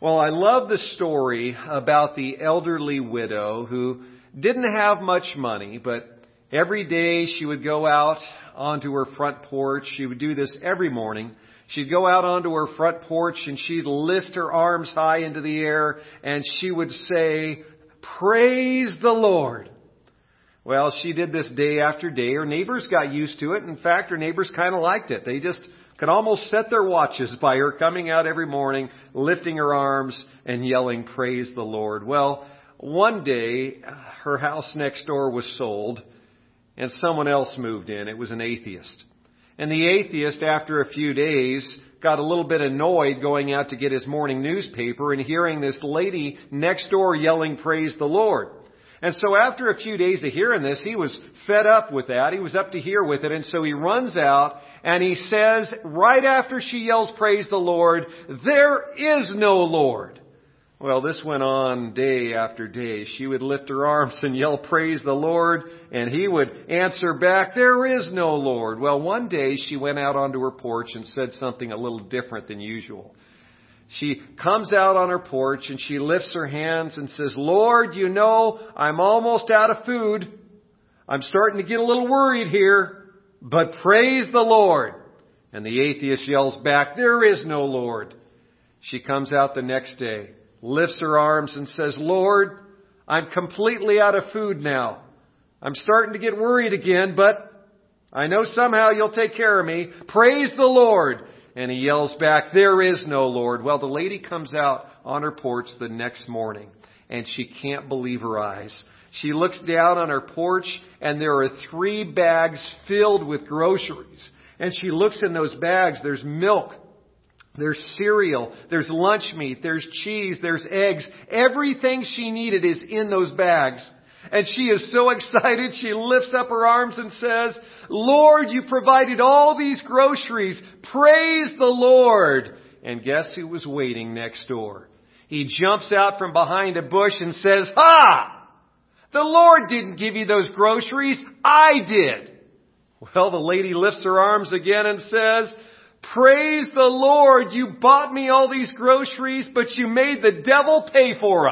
Well, I love the story about the elderly widow who didn't have much money, but every day she would go out onto her front porch. She would do this every morning. She'd go out onto her front porch and she'd lift her arms high into the air and she would say, Praise the Lord. Well, she did this day after day. Her neighbors got used to it. In fact, her neighbors kind of liked it. They just could almost set their watches by her coming out every morning, lifting her arms and yelling, praise the Lord. Well, one day, her house next door was sold and someone else moved in. It was an atheist. And the atheist, after a few days, got a little bit annoyed going out to get his morning newspaper and hearing this lady next door yelling, praise the Lord. And so after a few days of hearing this, he was fed up with that. He was up to here with it. And so he runs out and he says, right after she yells, praise the Lord, there is no Lord. Well, this went on day after day. She would lift her arms and yell, praise the Lord, and he would answer back, there is no Lord. Well, one day she went out onto her porch and said something a little different than usual. She comes out on her porch and she lifts her hands and says, Lord, you know, I'm almost out of food. I'm starting to get a little worried here, but praise the Lord. And the atheist yells back, there is no Lord. She comes out the next day, lifts her arms and says, Lord, I'm completely out of food now. I'm starting to get worried again, but I know somehow you'll take care of me. Praise the Lord. And he yells back, There is no Lord. Well, the lady comes out on her porch the next morning and she can't believe her eyes. She looks down on her porch and there are three bags filled with groceries. And she looks in those bags. There's milk. There's cereal. There's lunch meat. There's cheese. There's eggs. Everything she needed is in those bags. And she is so excited, she lifts up her arms and says, Lord, you provided all these groceries. Praise the Lord. And guess who was waiting next door? He jumps out from behind a bush and says, Ha! The Lord didn't give you those groceries. I did. Well, the lady lifts her arms again and says, Praise the Lord. You bought me all these groceries, but you made the devil pay for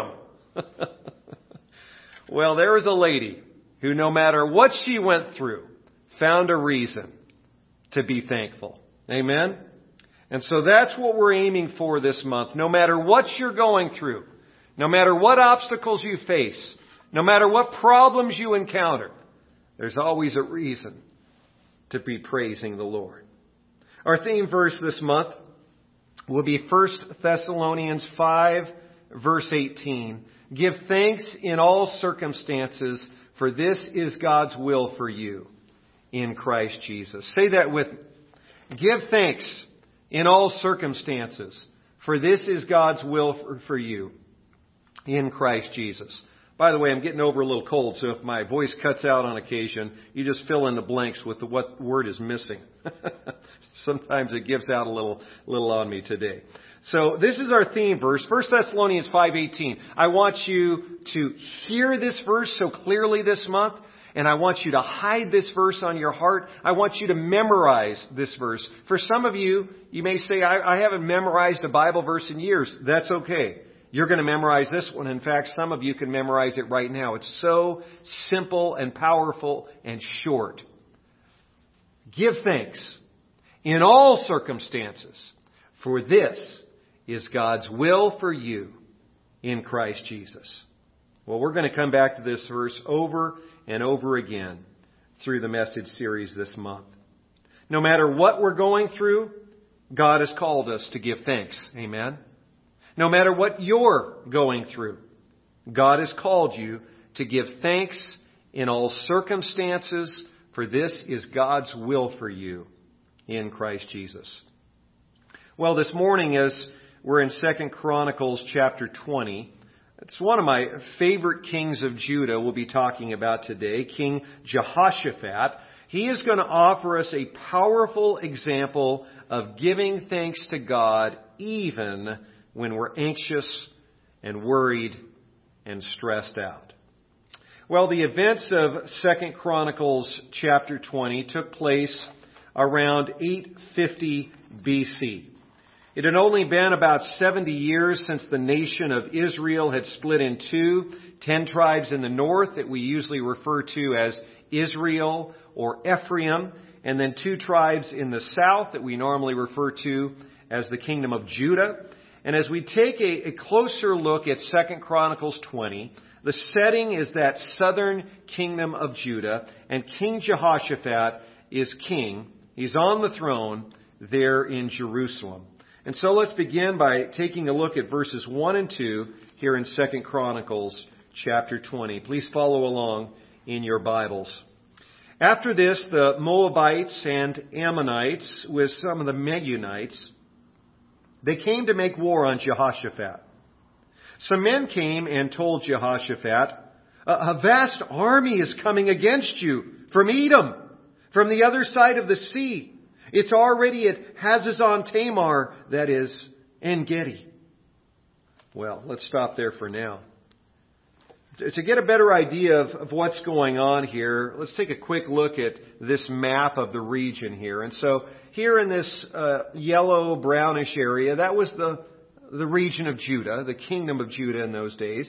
them. Well, there is a lady who no matter what she went through, found a reason to be thankful. Amen? And so that's what we're aiming for this month. No matter what you're going through, no matter what obstacles you face, no matter what problems you encounter, there's always a reason to be praising the Lord. Our theme verse this month will be 1 Thessalonians 5 verse 18. Give thanks in all circumstances, for this is God's will for you in Christ Jesus. Say that with me. Give thanks in all circumstances, for this is God's will for, for you in Christ Jesus. By the way, I'm getting over a little cold, so if my voice cuts out on occasion, you just fill in the blanks with the, what word is missing. Sometimes it gives out a little, little on me today. So this is our theme verse, 1 Thessalonians 5:18. I want you to hear this verse so clearly this month, and I want you to hide this verse on your heart. I want you to memorize this verse. For some of you, you may say, I, I haven't memorized a Bible verse in years. That's okay. You're going to memorize this one. In fact, some of you can memorize it right now. It's so simple and powerful and short. Give thanks in all circumstances, for this is God's will for you in Christ Jesus. Well, we're going to come back to this verse over and over again through the message series this month. No matter what we're going through, God has called us to give thanks. Amen. No matter what you're going through, God has called you to give thanks in all circumstances, for this is God's will for you in Christ Jesus. Well, this morning, as we're in Second Chronicles chapter 20. It's one of my favorite kings of Judah we'll be talking about today, King Jehoshaphat. He is going to offer us a powerful example of giving thanks to God even when we're anxious and worried and stressed out. Well, the events of Second Chronicles chapter 20 took place around 850 BC. It had only been about 70 years since the nation of Israel had split in two, ten tribes in the north that we usually refer to as Israel or Ephraim, and then two tribes in the south that we normally refer to as the kingdom of Judah. And as we take a, a closer look at 2 Chronicles 20, the setting is that southern kingdom of Judah, and King Jehoshaphat is king. He's on the throne there in Jerusalem. And so let's begin by taking a look at verses 1 and 2 here in 2 Chronicles chapter 20. Please follow along in your Bibles. After this, the Moabites and Ammonites, with some of the Meunites, they came to make war on Jehoshaphat. Some men came and told Jehoshaphat, a vast army is coming against you from Edom, from the other side of the sea. It's already at Hazazon Tamar, that is, En Gedi. Well, let's stop there for now. To get a better idea of, of, what's going on here, let's take a quick look at this map of the region here. And so here in this uh, yellow brownish area, that was the, the region of Judah, the kingdom of Judah in those days.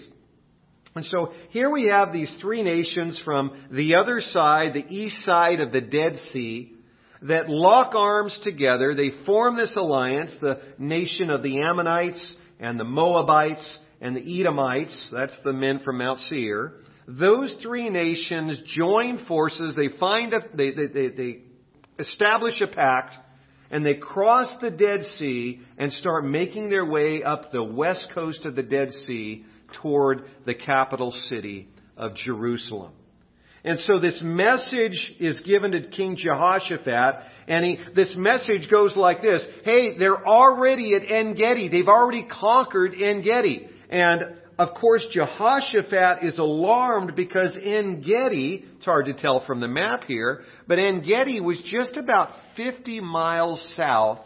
And so here we have these three nations from the other side, the east side of the Dead Sea, that lock arms together. They form this alliance, the nation of the Ammonites and the Moabites and the Edomites. That's the men from Mount Seir. Those three nations join forces. They find a, they, they, they, they establish a pact and they cross the Dead Sea and start making their way up the west coast of the Dead Sea toward the capital city of Jerusalem. And so this message is given to King Jehoshaphat, and he, this message goes like this. Hey, they're already at En Gedi. They've already conquered En Gedi. And of course, Jehoshaphat is alarmed because En Gedi, it's hard to tell from the map here, but En Gedi was just about 50 miles south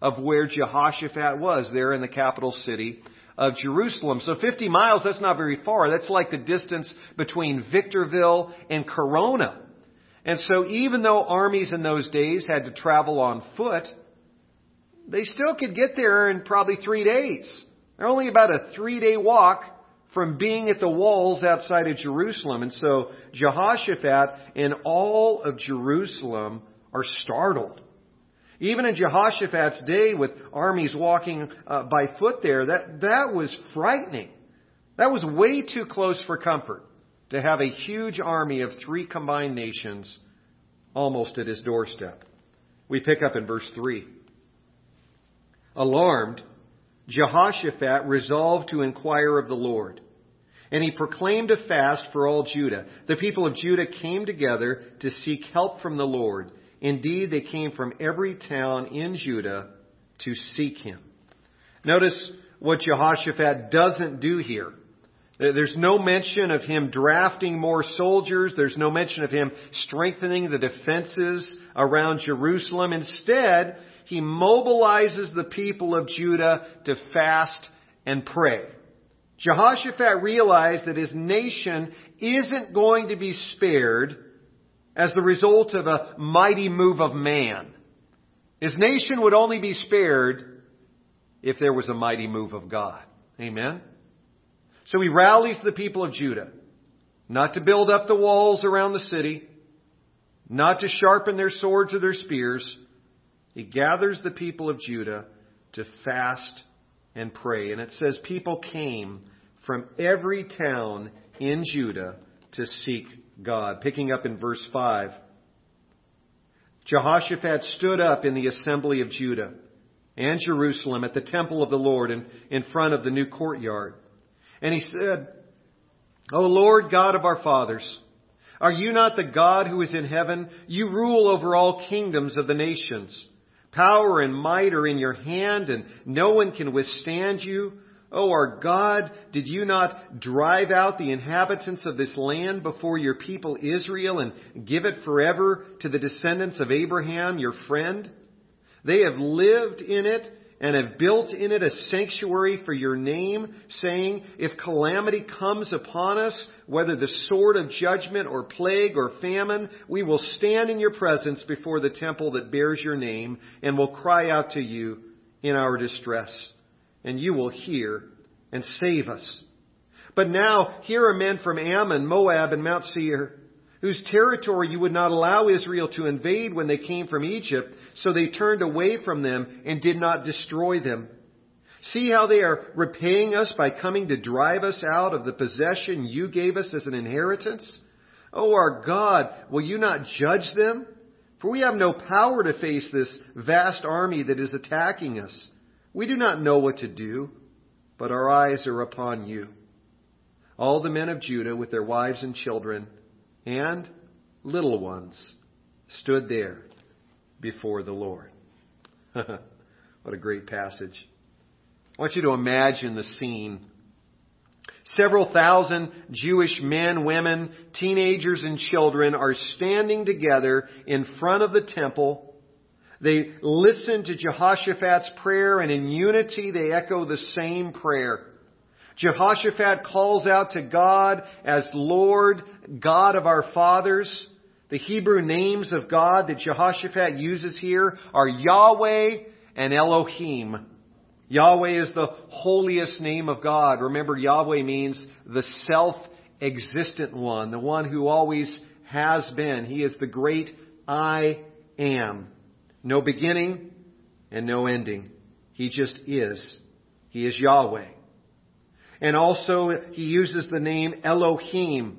of where Jehoshaphat was, there in the capital city of Jerusalem. So 50 miles, that's not very far. That's like the distance between Victorville and Corona. And so even though armies in those days had to travel on foot, they still could get there in probably three days. They're only about a three day walk from being at the walls outside of Jerusalem. And so Jehoshaphat and all of Jerusalem are startled. Even in Jehoshaphat's day with armies walking uh, by foot there, that, that was frightening. That was way too close for comfort to have a huge army of three combined nations almost at his doorstep. We pick up in verse 3. Alarmed, Jehoshaphat resolved to inquire of the Lord. And he proclaimed a fast for all Judah. The people of Judah came together to seek help from the Lord. Indeed, they came from every town in Judah to seek him. Notice what Jehoshaphat doesn't do here. There's no mention of him drafting more soldiers. There's no mention of him strengthening the defenses around Jerusalem. Instead, he mobilizes the people of Judah to fast and pray. Jehoshaphat realized that his nation isn't going to be spared as the result of a mighty move of man. His nation would only be spared if there was a mighty move of God. Amen? So he rallies the people of Judah, not to build up the walls around the city, not to sharpen their swords or their spears. He gathers the people of Judah to fast and pray. And it says people came from every town in Judah to seek God. Picking up in verse 5. Jehoshaphat stood up in the assembly of Judah and Jerusalem at the temple of the Lord and in front of the new courtyard. And he said, O Lord God of our fathers, are you not the God who is in heaven? You rule over all kingdoms of the nations. Power and might are in your hand and no one can withstand you. Oh, our God, did you not drive out the inhabitants of this land before your people Israel and give it forever to the descendants of Abraham, your friend? They have lived in it and have built in it a sanctuary for your name, saying, if calamity comes upon us, whether the sword of judgment or plague or famine, we will stand in your presence before the temple that bears your name and will cry out to you in our distress, and you will hear and save us. But now here are men from Ammon, Moab, and Mount Seir, whose territory you would not allow Israel to invade when they came from Egypt, so they turned away from them and did not destroy them. See how they are repaying us by coming to drive us out of the possession you gave us as an inheritance? Oh, our God, will you not judge them? For we have no power to face this vast army that is attacking us. We do not know what to do, but our eyes are upon you. All the men of Judah with their wives and children and little ones stood there before the Lord. what a great passage. I want you to imagine the scene. Several thousand Jewish men, women, teenagers, and children are standing together in front of the temple. They listen to Jehoshaphat's prayer and in unity they echo the same prayer. Jehoshaphat calls out to God as Lord, God of our fathers. The Hebrew names of God that Jehoshaphat uses here are Yahweh and Elohim. Yahweh is the holiest name of God. Remember, Yahweh means the self-existent one, the one who always has been. He is the great I am. No beginning and no ending. He just is. He is Yahweh. And also, he uses the name Elohim.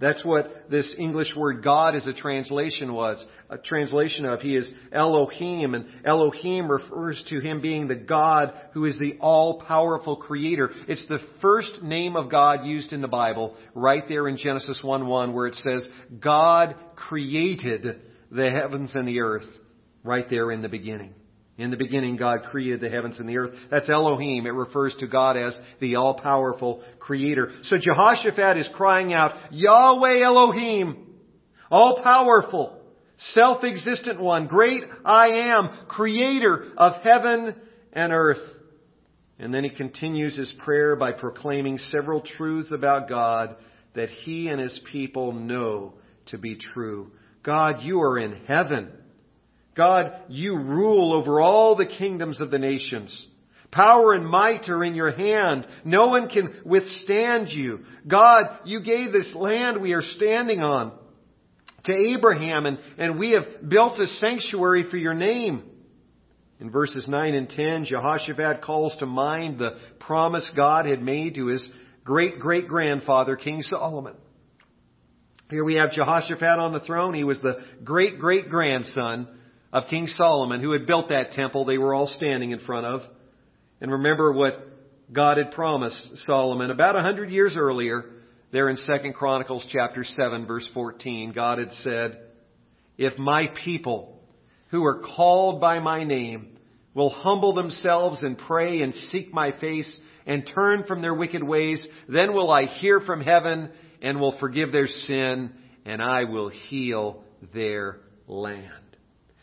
That's what this English word God is a translation was, a translation of. He is Elohim, and Elohim refers to him being the God who is the all-powerful creator. It's the first name of God used in the Bible, right there in Genesis 1-1, where it says, God created the heavens and the earth, right there in the beginning. In the beginning, God created the heavens and the earth. That's Elohim. It refers to God as the all-powerful creator. So Jehoshaphat is crying out, Yahweh Elohim, all-powerful, self-existent one, great I am, creator of heaven and earth. And then he continues his prayer by proclaiming several truths about God that he and his people know to be true. God, you are in heaven. God, you rule over all the kingdoms of the nations. Power and might are in your hand. No one can withstand you. God, you gave this land we are standing on to Abraham and, and we have built a sanctuary for your name. In verses 9 and 10, Jehoshaphat calls to mind the promise God had made to his great great grandfather, King Solomon. Here we have Jehoshaphat on the throne. He was the great great grandson of King Solomon who had built that temple they were all standing in front of. And remember what God had promised Solomon about a hundred years earlier there in 2 Chronicles chapter 7 verse 14. God had said, If my people who are called by my name will humble themselves and pray and seek my face and turn from their wicked ways, then will I hear from heaven and will forgive their sin and I will heal their land.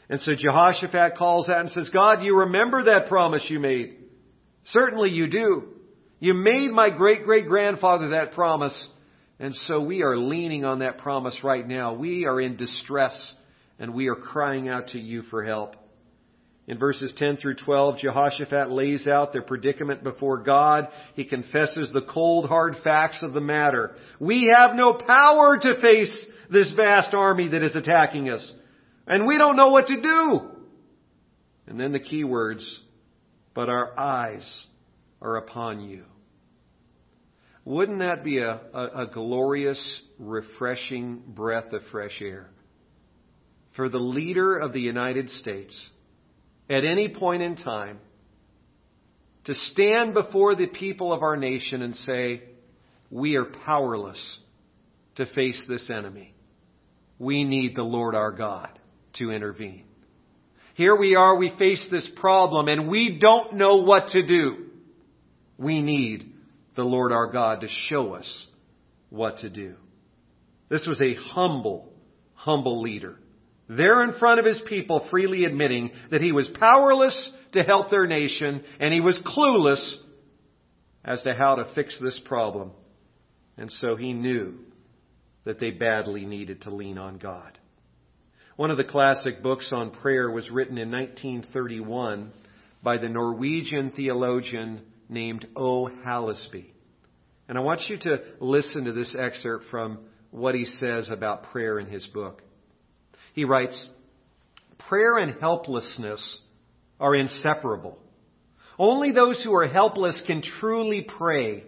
And so Jehoshaphat calls out and says, God, you remember that promise you made. Certainly you do. You made my great great grandfather that promise. And so we are leaning on that promise right now. We are in distress and we are crying out to you for help. In verses 10 through 12, Jehoshaphat lays out their predicament before God. He confesses the cold, hard facts of the matter. We have no power to face this vast army that is attacking us. And we don't know what to do. And then the key words, but our eyes are upon you. Wouldn't that be a, a, a, glorious, refreshing breath of fresh air? For the leader of the United States, at any point in time, to stand before the people of our nation and say, we are powerless to face this enemy. We need the Lord our God to intervene. Here we are, we face this problem and we don't know what to do. We need the Lord our God to show us what to do. This was a humble, humble leader. There in front of his people freely admitting that he was powerless to help their nation and he was clueless as to how to fix this problem. And so he knew that they badly needed to lean on God. One of the classic books on prayer was written in 1931 by the Norwegian theologian named O. Hallesby. And I want you to listen to this excerpt from what he says about prayer in his book. He writes, Prayer and helplessness are inseparable. Only those who are helpless can truly pray.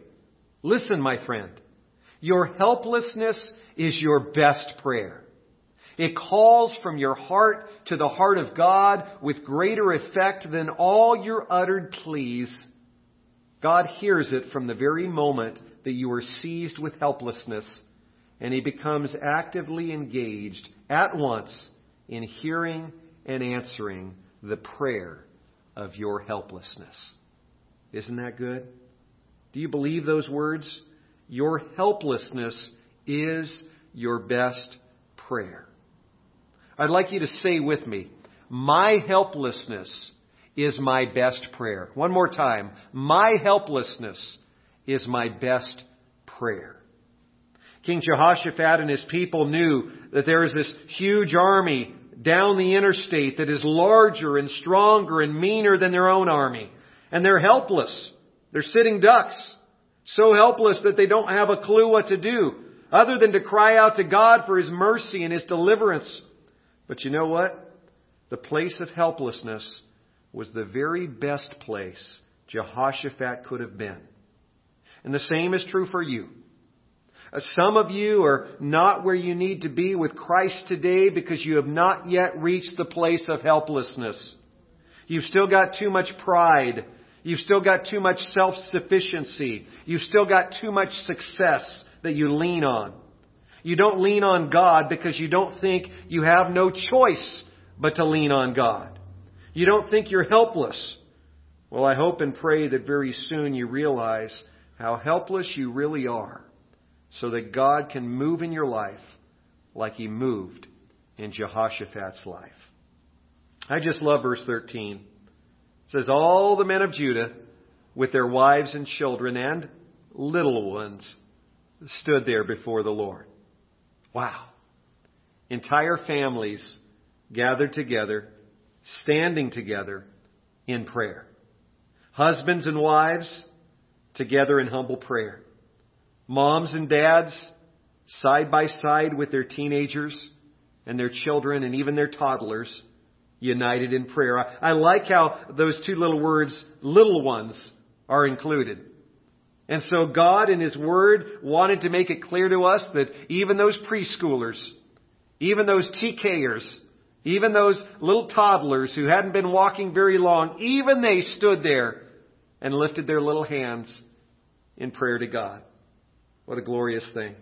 Listen, my friend. Your helplessness is your best prayer. It calls from your heart to the heart of God with greater effect than all your uttered pleas. God hears it from the very moment that you are seized with helplessness, and He becomes actively engaged at once in hearing and answering the prayer of your helplessness. Isn't that good? Do you believe those words? Your helplessness is your best prayer. I'd like you to say with me, my helplessness is my best prayer. One more time. My helplessness is my best prayer. King Jehoshaphat and his people knew that there is this huge army down the interstate that is larger and stronger and meaner than their own army. And they're helpless. They're sitting ducks. So helpless that they don't have a clue what to do other than to cry out to God for His mercy and His deliverance. But you know what? The place of helplessness was the very best place Jehoshaphat could have been. And the same is true for you. Uh, some of you are not where you need to be with Christ today because you have not yet reached the place of helplessness. You've still got too much pride. You've still got too much self-sufficiency. You've still got too much success that you lean on. You don't lean on God because you don't think you have no choice but to lean on God. You don't think you're helpless. Well, I hope and pray that very soon you realize how helpless you really are so that God can move in your life like he moved in Jehoshaphat's life. I just love verse 13. It says, All the men of Judah, with their wives and children and little ones, stood there before the Lord. Wow. Entire families gathered together, standing together in prayer. Husbands and wives together in humble prayer. Moms and dads side by side with their teenagers and their children and even their toddlers united in prayer. I, I like how those two little words, little ones, are included. And so God in His Word wanted to make it clear to us that even those preschoolers, even those TKers, even those little toddlers who hadn't been walking very long, even they stood there and lifted their little hands in prayer to God. What a glorious thing.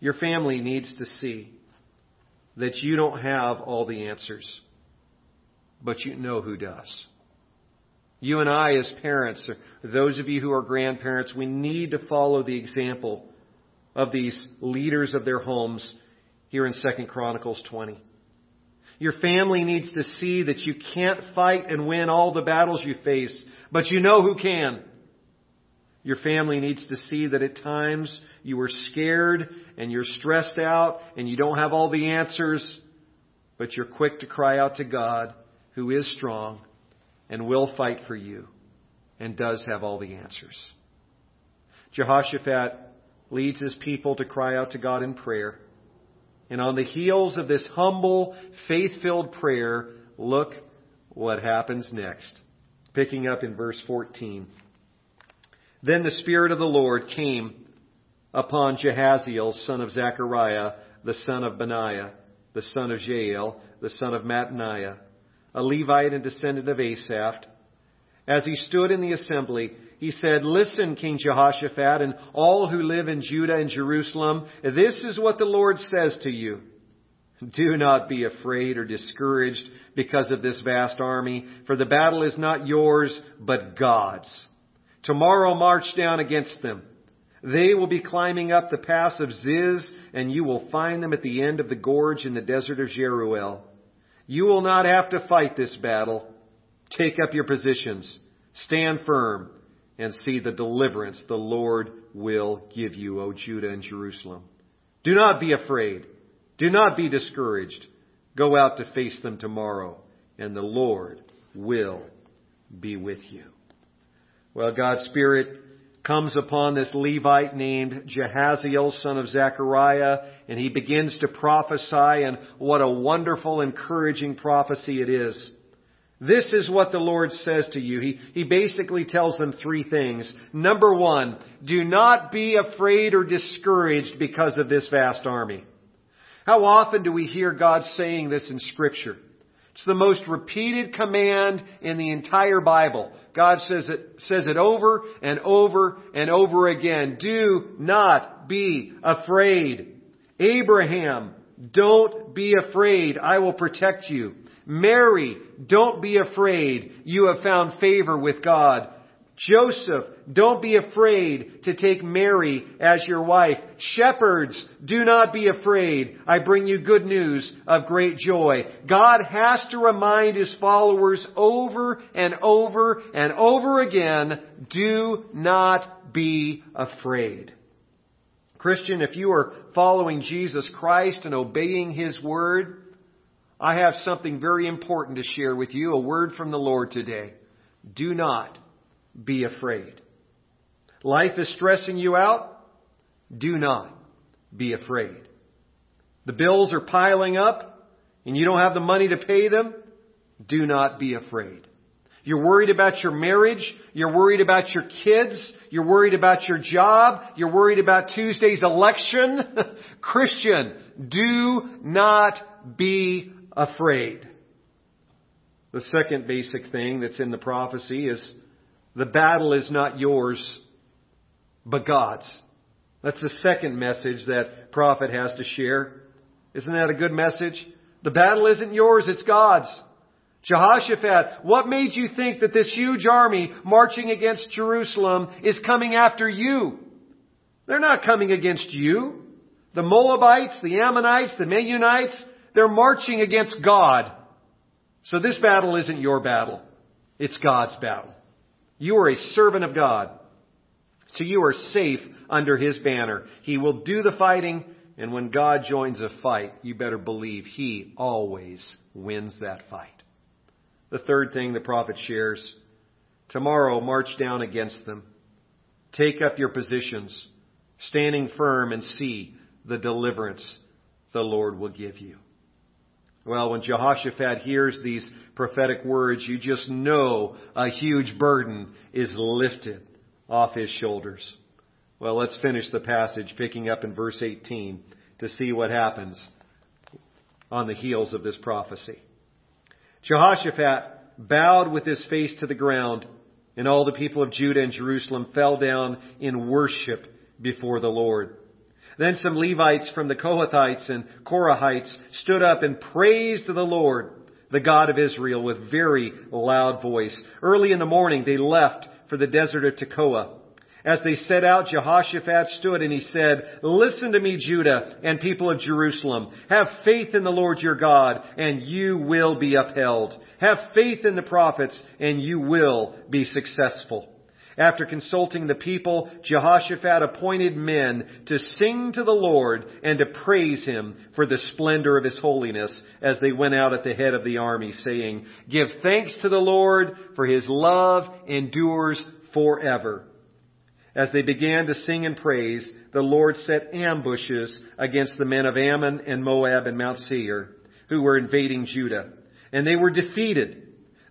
Your family needs to see that you don't have all the answers, but you know who does. You and I, as parents, or those of you who are grandparents, we need to follow the example of these leaders of their homes here in 2 Chronicles 20. Your family needs to see that you can't fight and win all the battles you face, but you know who can. Your family needs to see that at times you are scared and you're stressed out and you don't have all the answers, but you're quick to cry out to God who is strong and will fight for you and does have all the answers. Jehoshaphat leads his people to cry out to God in prayer. And on the heels of this humble, faith-filled prayer, look what happens next. Picking up in verse 14. Then the Spirit of the Lord came upon Jahaziel, son of Zechariah, the son of Benaiah, the son of Jeiel, the son of Mattaniah, a Levite and descendant of Asaph. As he stood in the assembly, he said, Listen, King Jehoshaphat, and all who live in Judah and Jerusalem, this is what the Lord says to you. Do not be afraid or discouraged because of this vast army, for the battle is not yours, but God's. Tomorrow march down against them. They will be climbing up the pass of Ziz, and you will find them at the end of the gorge in the desert of Jeruel. You will not have to fight this battle. Take up your positions. Stand firm and see the deliverance the Lord will give you, O Judah and Jerusalem. Do not be afraid. Do not be discouraged. Go out to face them tomorrow, and the Lord will be with you. Well, God's Spirit comes upon this Levite named Jahaziel, son of Zechariah, and he begins to prophesy, and what a wonderful, encouraging prophecy it is. This is what the Lord says to you. He, he basically tells them three things. Number one, do not be afraid or discouraged because of this vast army. How often do we hear God saying this in scripture? It's the most repeated command in the entire Bible. God says it, says it over and over and over again. Do not be afraid. Abraham, don't be afraid. I will protect you. Mary, don't be afraid. You have found favor with God. Joseph, don't be afraid to take Mary as your wife. Shepherds, do not be afraid. I bring you good news of great joy. God has to remind His followers over and over and over again, do not be afraid. Christian, if you are following Jesus Christ and obeying His Word, I have something very important to share with you, a word from the Lord today. Do not be afraid. Life is stressing you out? Do not be afraid. The bills are piling up and you don't have the money to pay them? Do not be afraid. You're worried about your marriage. You're worried about your kids. You're worried about your job. You're worried about Tuesday's election. Christian, do not be afraid. The second basic thing that's in the prophecy is the battle is not yours, but God's. That's the second message that prophet has to share. Isn't that a good message? The battle isn't yours, it's God's. Jehoshaphat, what made you think that this huge army marching against Jerusalem is coming after you? They're not coming against you. The Moabites, the Ammonites, the Meunites, they're marching against God. So this battle isn't your battle. It's God's battle. You are a servant of God. So you are safe under His banner. He will do the fighting, and when God joins a fight, you better believe He always wins that fight. The third thing the prophet shares, tomorrow march down against them. Take up your positions, standing firm and see the deliverance the Lord will give you. Well, when Jehoshaphat hears these prophetic words, you just know a huge burden is lifted off his shoulders. Well, let's finish the passage picking up in verse 18 to see what happens on the heels of this prophecy. Jehoshaphat bowed with his face to the ground, and all the people of Judah and Jerusalem fell down in worship before the Lord. Then some Levites from the Kohathites and Korahites stood up and praised the Lord, the God of Israel, with very loud voice. Early in the morning they left for the desert of Tekoa. As they set out, Jehoshaphat stood and he said, Listen to me, Judah and people of Jerusalem. Have faith in the Lord your God, and you will be upheld. Have faith in the prophets, and you will be successful. After consulting the people, Jehoshaphat appointed men to sing to the Lord and to praise him for the splendor of his holiness as they went out at the head of the army, saying, Give thanks to the Lord, for his love endures forever. As they began to sing and praise, the Lord set ambushes against the men of Ammon and Moab and Mount Seir, who were invading Judah. And they were defeated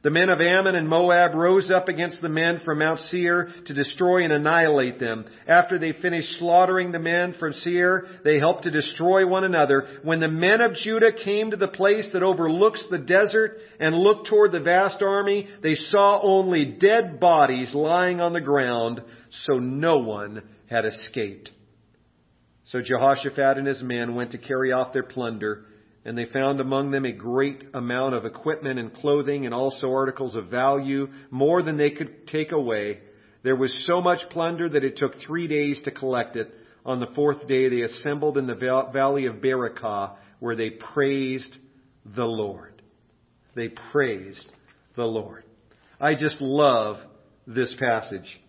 the men of Ammon and Moab rose up against the men from Mount Seir to destroy and annihilate them. After they finished slaughtering the men from Seir, they helped to destroy one another. When the men of Judah came to the place that overlooks the desert and looked toward the vast army, they saw only dead bodies lying on the ground, so no one had escaped. So Jehoshaphat and his men went to carry off their plunder and they found among them a great amount of equipment and clothing and also articles of value, more than they could take away. There was so much plunder that it took three days to collect it. On the fourth day they assembled in the valley of Beracah where they praised the Lord. They praised the Lord. I just love this passage.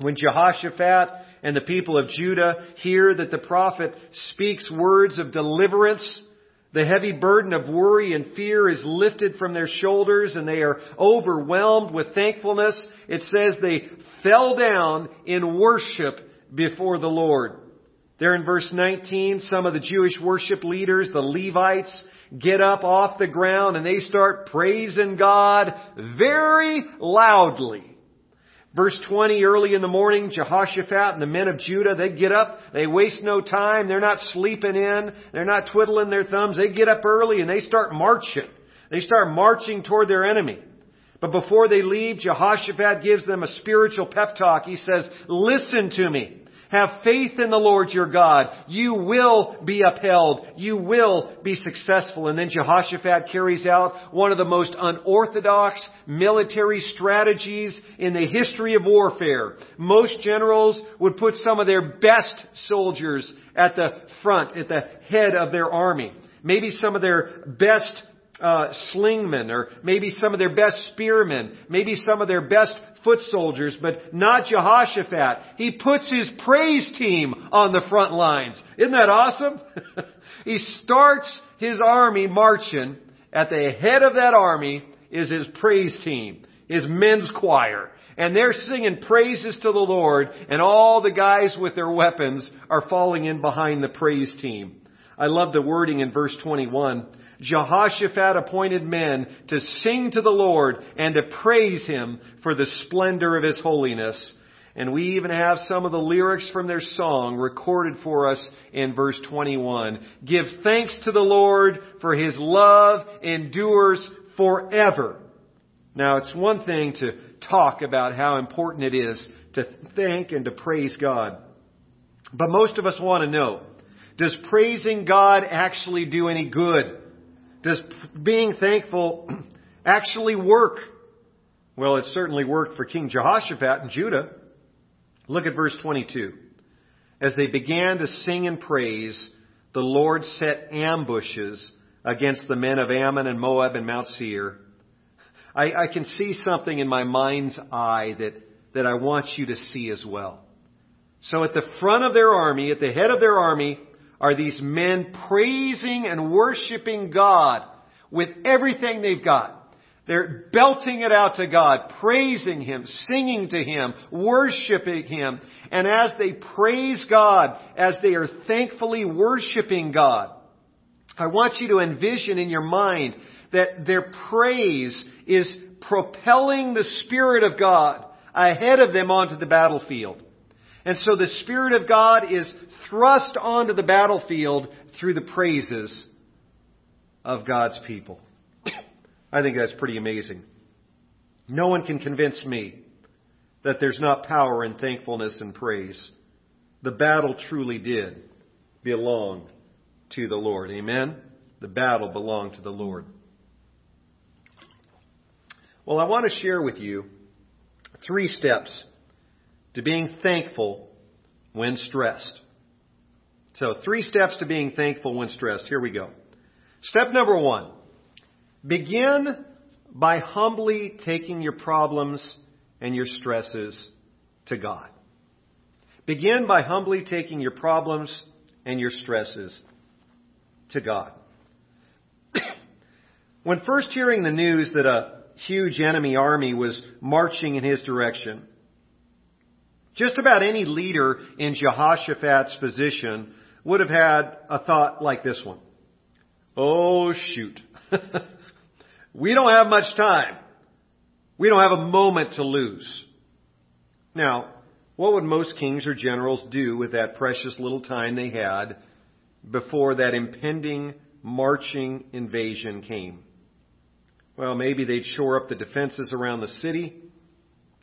When Jehoshaphat and the people of Judah hear that the prophet speaks words of deliverance The heavy burden of worry and fear is lifted from their shoulders and they are overwhelmed with thankfulness. It says they fell down in worship before the Lord. There in verse 19, some of the Jewish worship leaders, the Levites, get up off the ground and they start praising God very loudly. Verse 20, early in the morning, Jehoshaphat and the men of Judah, they get up, they waste no time, they're not sleeping in, they're not twiddling their thumbs, they get up early and they start marching. They start marching toward their enemy. But before they leave, Jehoshaphat gives them a spiritual pep talk. He says, listen to me. Have faith in the Lord your God. You will be upheld. You will be successful. And then Jehoshaphat carries out one of the most unorthodox military strategies in the history of warfare. Most generals would put some of their best soldiers at the front, at the head of their army. Maybe some of their best uh, slingmen, or maybe some of their best spearmen, maybe some of their best foot soldiers, but not Jehoshaphat. He puts his praise team on the front lines. Isn't that awesome? he starts his army marching. At the head of that army is his praise team, his men's choir. And they're singing praises to the Lord, and all the guys with their weapons are falling in behind the praise team. I love the wording in verse 21. Jehoshaphat appointed men to sing to the Lord and to praise Him for the splendor of His holiness. And we even have some of the lyrics from their song recorded for us in verse 21. Give thanks to the Lord for His love endures forever. Now it's one thing to talk about how important it is to thank and to praise God. But most of us want to know, does praising God actually do any good? Does being thankful actually work? Well, it certainly worked for King Jehoshaphat and Judah. Look at verse 22. As they began to sing and praise, the Lord set ambushes against the men of Ammon and Moab and Mount Seir. I, I can see something in my mind's eye that, that I want you to see as well. So at the front of their army, at the head of their army, are these men praising and worshiping God with everything they've got. They're belting it out to God, praising Him, singing to Him, worshiping Him. And as they praise God, as they are thankfully worshiping God, I want you to envision in your mind that their praise is propelling the Spirit of God ahead of them onto the battlefield. And so the Spirit of God is thrust onto the battlefield through the praises of God's people. I think that's pretty amazing. No one can convince me that there's not power in thankfulness and praise. The battle truly did belong to the Lord. Amen? The battle belonged to the Lord. Well, I want to share with you three steps to being thankful when stressed. So, three steps to being thankful when stressed. Here we go. Step number one begin by humbly taking your problems and your stresses to God. Begin by humbly taking your problems and your stresses to God. when first hearing the news that a huge enemy army was marching in his direction, just about any leader in Jehoshaphat's position would have had a thought like this one. Oh shoot. we don't have much time. We don't have a moment to lose. Now, what would most kings or generals do with that precious little time they had before that impending marching invasion came? Well, maybe they'd shore up the defenses around the city.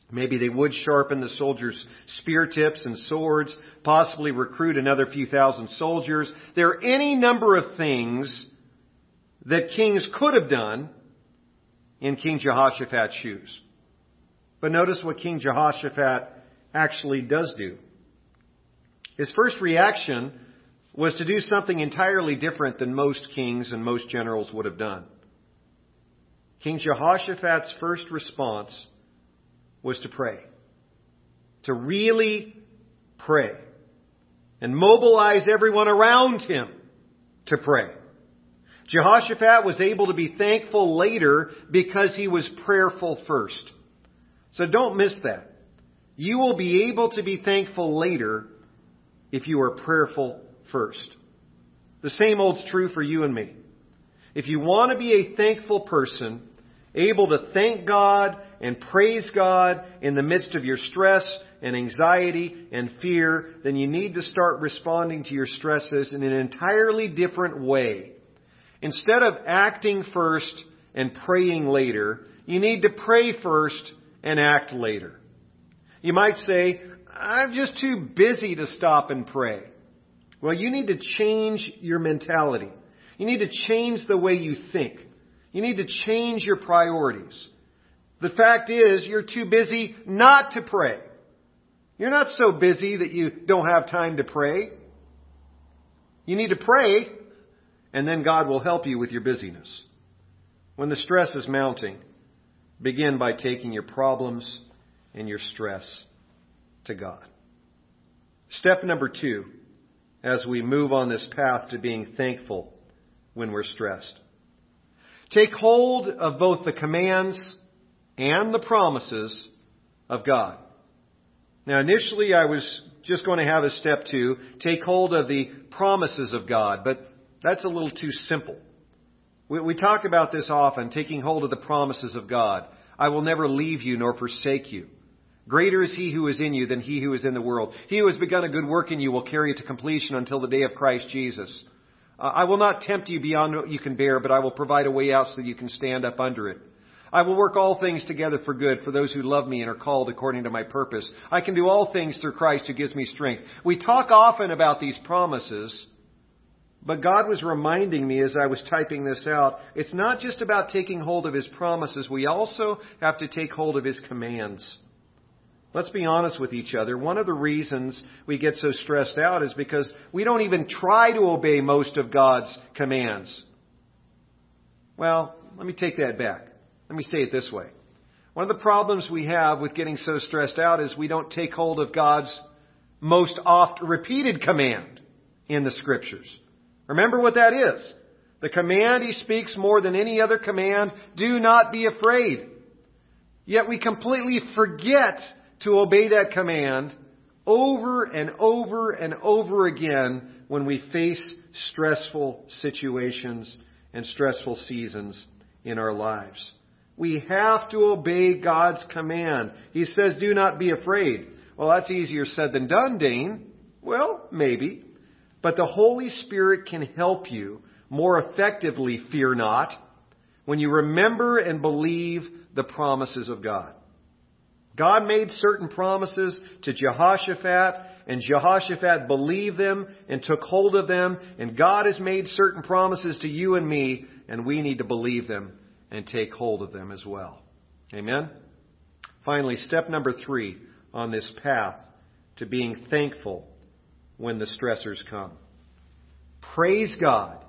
Maybe they would sharpen the soldiers' spear tips and swords, possibly recruit another few thousand soldiers. There are any number of things that kings could have done in King Jehoshaphat's shoes. But notice what King Jehoshaphat actually does do. His first reaction was to do something entirely different than most kings and most generals would have done. King Jehoshaphat's first response was to pray. To really pray. And mobilize everyone around him to pray. Jehoshaphat was able to be thankful later because he was prayerful first. So don't miss that. You will be able to be thankful later if you are prayerful first. The same holds true for you and me. If you want to be a thankful person, able to thank God and praise God in the midst of your stress and anxiety and fear, then you need to start responding to your stresses in an entirely different way. Instead of acting first and praying later, you need to pray first and act later. You might say, I'm just too busy to stop and pray. Well, you need to change your mentality. You need to change the way you think. You need to change your priorities. The fact is, you're too busy not to pray. You're not so busy that you don't have time to pray. You need to pray, and then God will help you with your busyness. When the stress is mounting, begin by taking your problems and your stress to God. Step number two, as we move on this path to being thankful when we're stressed. Take hold of both the commands and the promises of God. Now, initially, I was just going to have a step two, take hold of the promises of God, but that's a little too simple. We, we talk about this often, taking hold of the promises of God. I will never leave you nor forsake you. Greater is he who is in you than he who is in the world. He who has begun a good work in you will carry it to completion until the day of Christ Jesus. Uh, I will not tempt you beyond what you can bear, but I will provide a way out so that you can stand up under it. I will work all things together for good for those who love me and are called according to my purpose. I can do all things through Christ who gives me strength. We talk often about these promises, but God was reminding me as I was typing this out, it's not just about taking hold of His promises, we also have to take hold of His commands. Let's be honest with each other. One of the reasons we get so stressed out is because we don't even try to obey most of God's commands. Well, let me take that back. Let me say it this way. One of the problems we have with getting so stressed out is we don't take hold of God's most oft repeated command in the scriptures. Remember what that is. The command he speaks more than any other command, do not be afraid. Yet we completely forget to obey that command over and over and over again when we face stressful situations and stressful seasons in our lives. We have to obey God's command. He says, do not be afraid. Well, that's easier said than done, Dane. Well, maybe. But the Holy Spirit can help you more effectively, fear not, when you remember and believe the promises of God. God made certain promises to Jehoshaphat, and Jehoshaphat believed them and took hold of them, and God has made certain promises to you and me, and we need to believe them and take hold of them as well. Amen? Finally, step number three on this path to being thankful when the stressors come. Praise God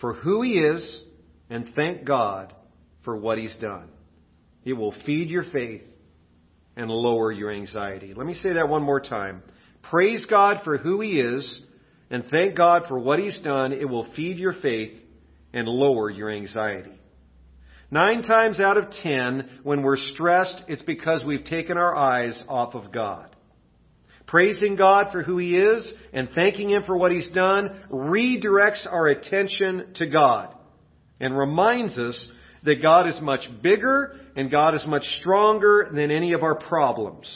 for who He is and thank God for what He's done. It will feed your faith and lower your anxiety. Let me say that one more time. Praise God for who He is and thank God for what He's done. It will feed your faith and lower your anxiety. Nine times out of ten, when we're stressed, it's because we've taken our eyes off of God. Praising God for who He is and thanking Him for what He's done redirects our attention to God and reminds us that God is much bigger and God is much stronger than any of our problems.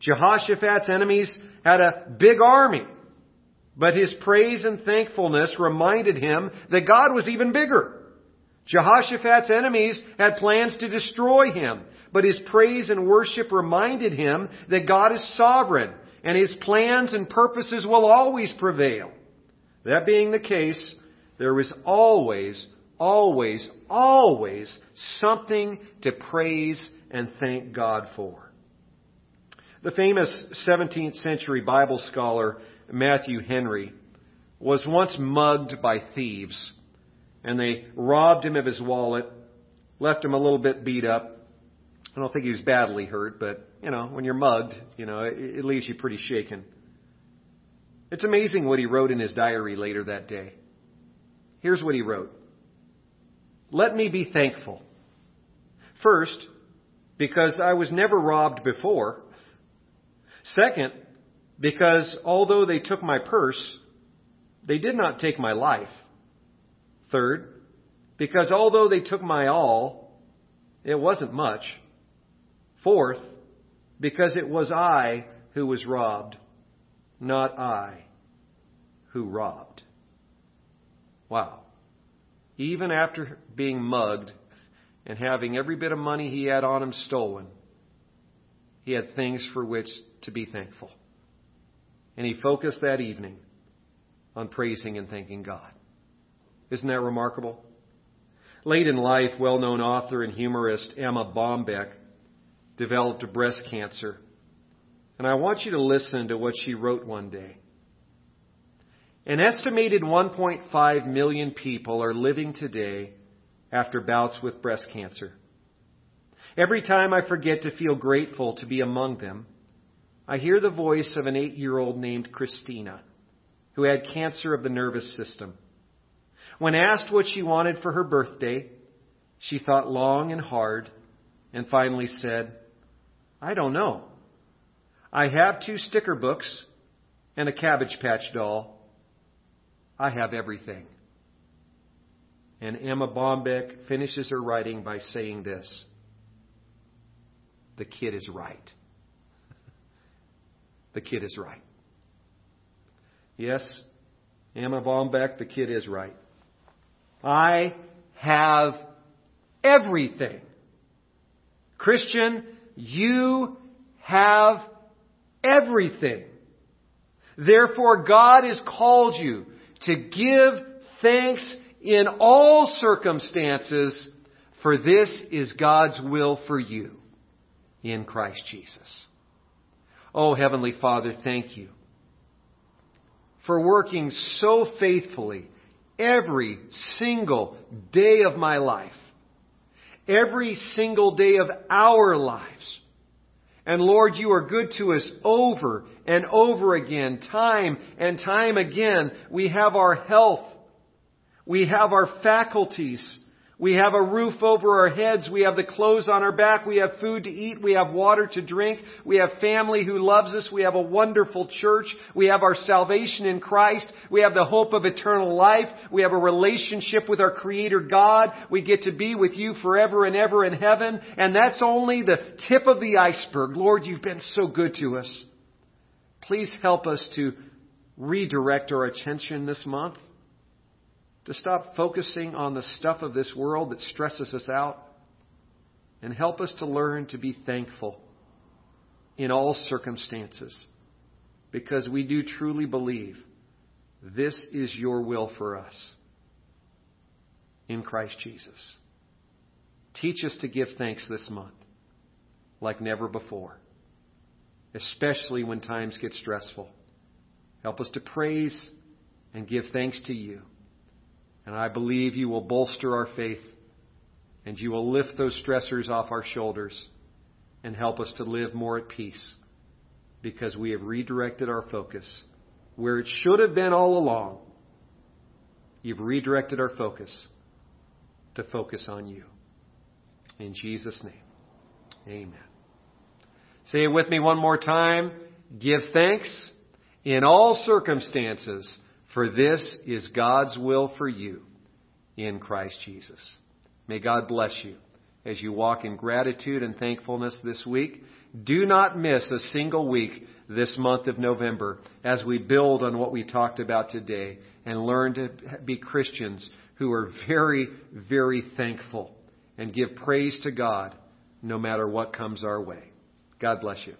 Jehoshaphat's enemies had a big army, but his praise and thankfulness reminded him that God was even bigger. Jehoshaphat's enemies had plans to destroy him, but his praise and worship reminded him that God is sovereign and his plans and purposes will always prevail. That being the case, there was always always, always something to praise and thank God for. The famous 17th century Bible scholar Matthew Henry was once mugged by thieves, and they robbed him of his wallet, left him a little bit beat up. I don't think he was badly hurt, but you know, when you're mugged, you know, it, it leaves you pretty shaken. It's amazing what he wrote in his diary later that day. Here's what he wrote. let me be thankful. First, because I was never robbed before. Second, because although they took my purse, they did not take my life. Third, because although they took my all, it wasn't much. Fourth, because it was I who was robbed, not I who robbed. Wow. Even after being mugged and having every bit of money he had on him stolen, he had things for which to be thankful. And he focused that evening on praising and thanking God. Isn't that remarkable? Late in life, well known author and humorist Erma Bombeck developed breast cancer. And I want you to listen to what she wrote one day. An estimated 1.5 million people are living today after bouts with breast cancer. Every time I forget to feel grateful to be among them, I hear the voice of an eight year old named Christina, who had cancer of the nervous system. When asked what she wanted for her birthday, she thought long and hard and finally said, I don't know. I have two sticker books and a Cabbage Patch doll. I have everything. And Erma Bombeck finishes her writing by saying this The kid is right. the kid is right. Yes, Erma Bombeck, the kid is right. I have everything. Christian, you have everything. Therefore, God has called you to give thanks in all circumstances, for this is God's will for you in Christ Jesus. Oh, Heavenly Father, thank you for working so faithfully every single day of my life, every single day of our lives. And Lord, you are good to us over and over again, time and time again. We have our health. We have our faculties. We have a roof over our heads. We have the clothes on our back. We have food to eat. We have water to drink. We have family who loves us. We have a wonderful church. We have our salvation in Christ. We have the hope of eternal life. We have a relationship with our Creator God. We get to be with you forever and ever in heaven. And that's only the tip of the iceberg. Lord, you've been so good to us. Please help us to redirect our attention this month to stop focusing on the stuff of this world that stresses us out and help us to learn to be thankful in all circumstances because we do truly believe this is your will for us in Christ Jesus. Teach us to give thanks this month like never before, especially when times get stressful. Help us to praise and give thanks to you. And I believe you will bolster our faith and you will lift those stressors off our shoulders and help us to live more at peace because we have redirected our focus where it should have been all along. You've redirected our focus to focus on you. In Jesus' name, amen. Say it with me one more time. Give thanks in all circumstances for this is God's will for you in Christ Jesus. May God bless you as you walk in gratitude and thankfulness this week. Do not miss a single week this month of November as we build on what we talked about today and learn to be Christians who are very, very thankful and give praise to God no matter what comes our way. God bless you.